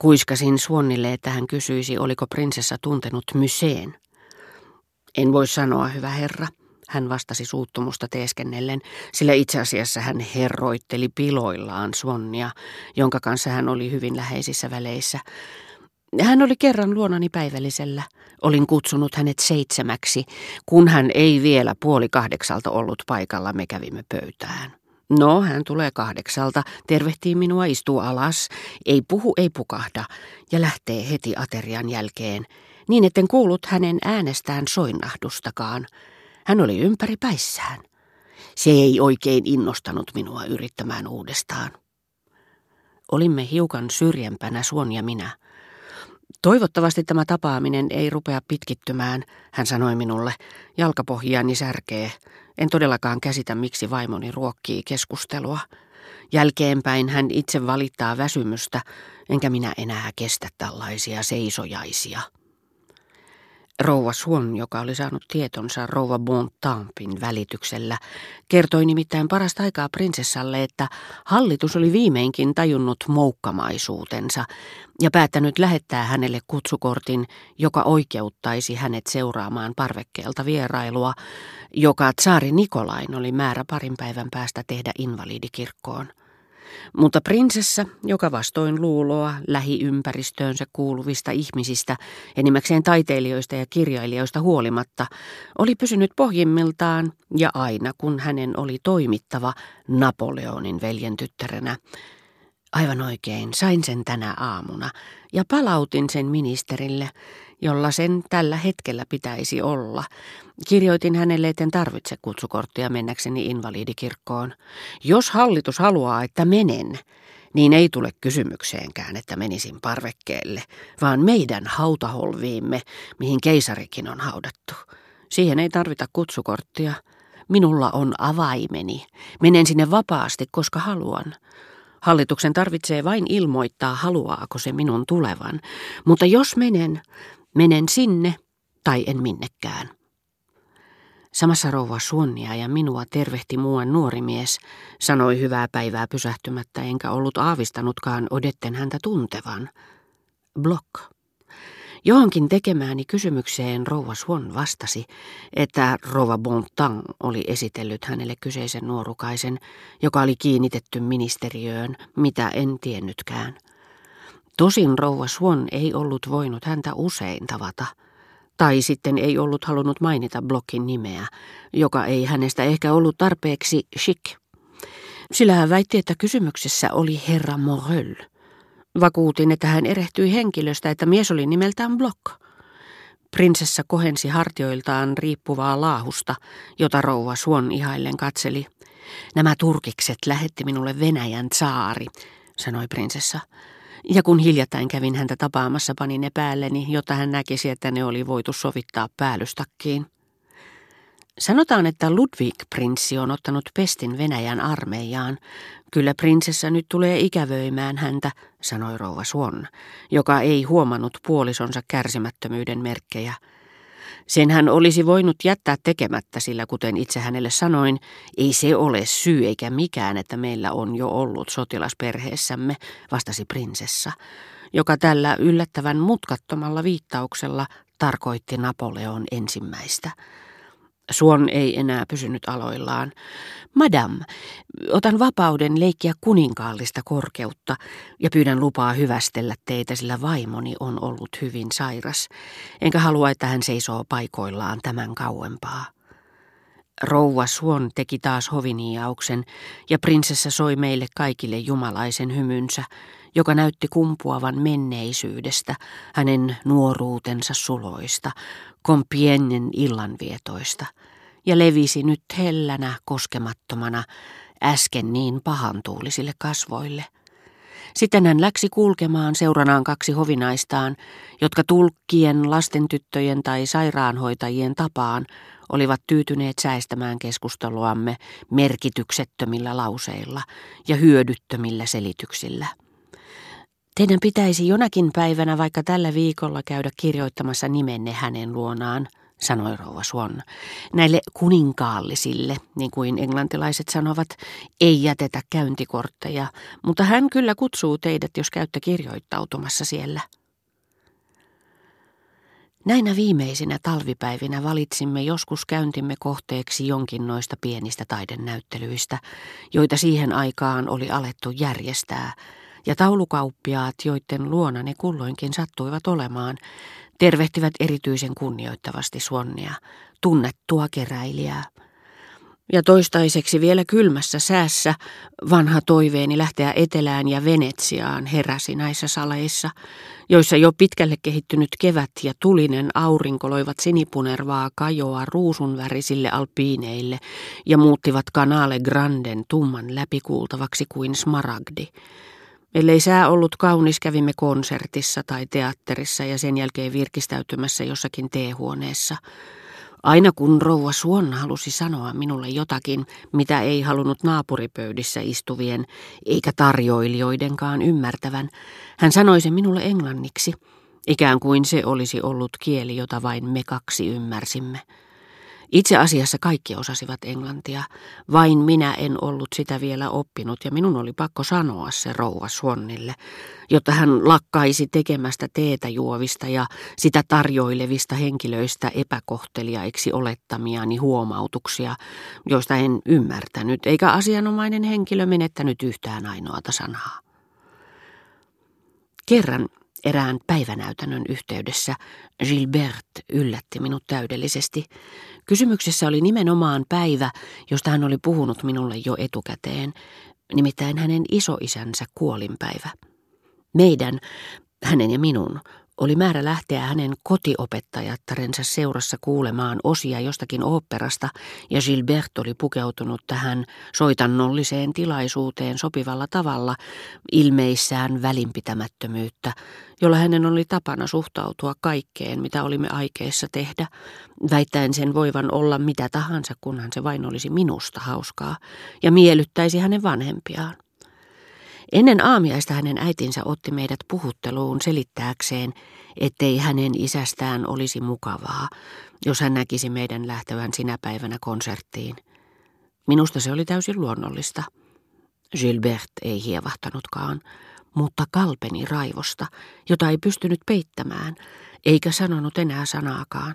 Kuiskasin Suonnille, että hän kysyisi, oliko prinsessa tuntenut myseen. En voi sanoa, hyvä herra, hän vastasi suuttumusta teeskennellen, sillä itse asiassa hän herroitteli piloillaan Suonnia, jonka kanssa hän oli hyvin läheisissä väleissä. Hän oli kerran luonani päivällisellä. Olin kutsunut hänet seitsemäksi. Kun hän ei vielä puoli kahdeksalta ollut paikalla, me kävimme pöytään. No, hän tulee kahdeksalta, tervehtii minua, istuu alas, ei puhu, ei pukahda ja lähtee heti aterian jälkeen, niin etten kuullut hänen äänestään soinnahdustakaan. Hän oli ympäri päissään. Se ei oikein innostanut minua yrittämään uudestaan. Olimme hiukan syrjempänä Suon ja minä. Toivottavasti tämä tapaaminen ei rupea pitkittymään, hän sanoi minulle. Jalkapohjaani särkee. En todellakaan käsitä, miksi vaimoni ruokkii keskustelua. Jälkeenpäin hän itse valittaa väsymystä, enkä minä enää kestä tällaisia seisojaisia. Rouva Suon, joka oli saanut tietonsa rouva Bontampin välityksellä, kertoi nimittäin parasta aikaa prinsessalle, että hallitus oli viimeinkin tajunnut moukkamaisuutensa ja päättänyt lähettää hänelle kutsukortin, joka oikeuttaisi hänet seuraamaan parvekkeelta vierailua, joka tsaari Nikolain oli määrä parin päivän päästä tehdä invalidikirkkoon. Mutta prinsessa, joka vastoin luuloa lähiympäristöönsä kuuluvista ihmisistä, enimmäkseen taiteilijoista ja kirjailijoista huolimatta, oli pysynyt pohjimmiltaan ja aina kun hänen oli toimittava Napoleonin veljen tyttärenä. Aivan oikein, sain sen tänä aamuna ja palautin sen ministerille, jolla sen tällä hetkellä pitäisi olla. Kirjoitin hänelle, etten tarvitse kutsukorttia mennäkseni invalidikirkkoon. Jos hallitus haluaa, että menen, niin ei tule kysymykseenkään, että menisin parvekkeelle, vaan meidän hautaholviimme, mihin keisarikin on haudattu. Siihen ei tarvita kutsukorttia. Minulla on avaimeni. Menen sinne vapaasti, koska haluan. Hallituksen tarvitsee vain ilmoittaa, haluaako se minun tulevan. Mutta jos menen, Menen sinne tai en minnekään. Samassa rouva Suonnia ja minua tervehti muuan nuori mies, sanoi hyvää päivää pysähtymättä, enkä ollut aavistanutkaan odetten häntä tuntevan. Block. Johonkin tekemääni kysymykseen rouva Suon vastasi, että rouva Bontan oli esitellyt hänelle kyseisen nuorukaisen, joka oli kiinnitetty ministeriöön, mitä en tiennytkään. Tosin rouva Swan ei ollut voinut häntä usein tavata, tai sitten ei ollut halunnut mainita Blockin nimeä, joka ei hänestä ehkä ollut tarpeeksi chic. Sillä hän väitti, että kysymyksessä oli herra Morel. Vakuutin, että hän erehtyi henkilöstä, että mies oli nimeltään Block. Prinsessa kohensi hartioiltaan riippuvaa laahusta, jota rouva Suon ihaillen katseli. Nämä turkikset lähetti minulle Venäjän saari, sanoi prinsessa. Ja kun hiljattain kävin häntä tapaamassa, panin ne päälleni, jotta hän näkisi, että ne oli voitu sovittaa päällystakkiin. Sanotaan, että Ludwig-prinssi on ottanut pestin Venäjän armeijaan. Kyllä prinsessa nyt tulee ikävöimään häntä, sanoi rouva Suon, joka ei huomannut puolisonsa kärsimättömyyden merkkejä – sen hän olisi voinut jättää tekemättä, sillä kuten itse hänelle sanoin, ei se ole syy eikä mikään, että meillä on jo ollut sotilasperheessämme, vastasi prinsessa, joka tällä yllättävän mutkattomalla viittauksella tarkoitti Napoleon ensimmäistä. Suon ei enää pysynyt aloillaan. Madam, otan vapauden leikkiä kuninkaallista korkeutta ja pyydän lupaa hyvästellä teitä, sillä vaimoni on ollut hyvin sairas, enkä halua, että hän seisoo paikoillaan tämän kauempaa. Rouva Suon teki taas hoviniauksen ja prinsessa soi meille kaikille jumalaisen hymynsä, joka näytti kumpuavan menneisyydestä, hänen nuoruutensa suloista, kompiennen illanvietoista, ja levisi nyt hellänä koskemattomana äsken niin pahantuulisille kasvoille. Sitten hän läksi kulkemaan seuranaan kaksi hovinaistaan, jotka tulkkien, lastentyttöjen tai sairaanhoitajien tapaan olivat tyytyneet säistämään keskusteluamme merkityksettömillä lauseilla ja hyödyttömillä selityksillä. Teidän pitäisi jonakin päivänä vaikka tällä viikolla käydä kirjoittamassa nimenne hänen luonaan, sanoi rouva Swan. Näille kuninkaallisille, niin kuin englantilaiset sanovat, ei jätetä käyntikortteja, mutta hän kyllä kutsuu teidät, jos käytte kirjoittautumassa siellä. Näinä viimeisinä talvipäivinä valitsimme joskus käyntimme kohteeksi jonkin noista pienistä taidennäyttelyistä, joita siihen aikaan oli alettu järjestää, ja taulukauppiaat, joiden luona ne kulloinkin sattuivat olemaan, tervehtivät erityisen kunnioittavasti Suonnia, tunnettua keräilijää. Ja toistaiseksi vielä kylmässä säässä vanha toiveeni lähteä etelään ja Venetsiaan heräsi näissä saleissa, joissa jo pitkälle kehittynyt kevät ja tulinen aurinko loivat sinipunervaa kajoa ruusunvärisille alpiineille ja muuttivat Canale Granden tumman läpikuultavaksi kuin smaragdi. Ellei sää ollut kaunis, kävimme konsertissa tai teatterissa ja sen jälkeen virkistäytymässä jossakin teehuoneessa. Aina kun rouva Suon halusi sanoa minulle jotakin, mitä ei halunnut naapuripöydissä istuvien eikä tarjoilijoidenkaan ymmärtävän, hän sanoi sen minulle englanniksi, ikään kuin se olisi ollut kieli, jota vain me kaksi ymmärsimme. Itse asiassa kaikki osasivat englantia, vain minä en ollut sitä vielä oppinut ja minun oli pakko sanoa se rouva Suonnille, jotta hän lakkaisi tekemästä teetä juovista ja sitä tarjoilevista henkilöistä epäkohteliaiksi olettamiani huomautuksia, joista en ymmärtänyt, eikä asianomainen henkilö menettänyt yhtään ainoata sanaa. Kerran Erään päivänäytännön yhteydessä Gilbert yllätti minut täydellisesti. Kysymyksessä oli nimenomaan päivä, josta hän oli puhunut minulle jo etukäteen, nimittäin hänen isoisänsä kuolinpäivä. Meidän, hänen ja minun, oli määrä lähteä hänen kotiopettajattarensa seurassa kuulemaan osia jostakin oopperasta, ja Gilbert oli pukeutunut tähän soitannolliseen tilaisuuteen sopivalla tavalla ilmeissään välinpitämättömyyttä, jolla hänen oli tapana suhtautua kaikkeen, mitä olimme aikeissa tehdä, väittäen sen voivan olla mitä tahansa, kunhan se vain olisi minusta hauskaa, ja miellyttäisi hänen vanhempiaan. Ennen aamiaista hänen äitinsä otti meidät puhutteluun selittääkseen, ettei hänen isästään olisi mukavaa, jos hän näkisi meidän lähtevän sinä päivänä konserttiin. Minusta se oli täysin luonnollista. Gilbert ei hievahtanutkaan, mutta kalpeni raivosta, jota ei pystynyt peittämään, eikä sanonut enää sanaakaan.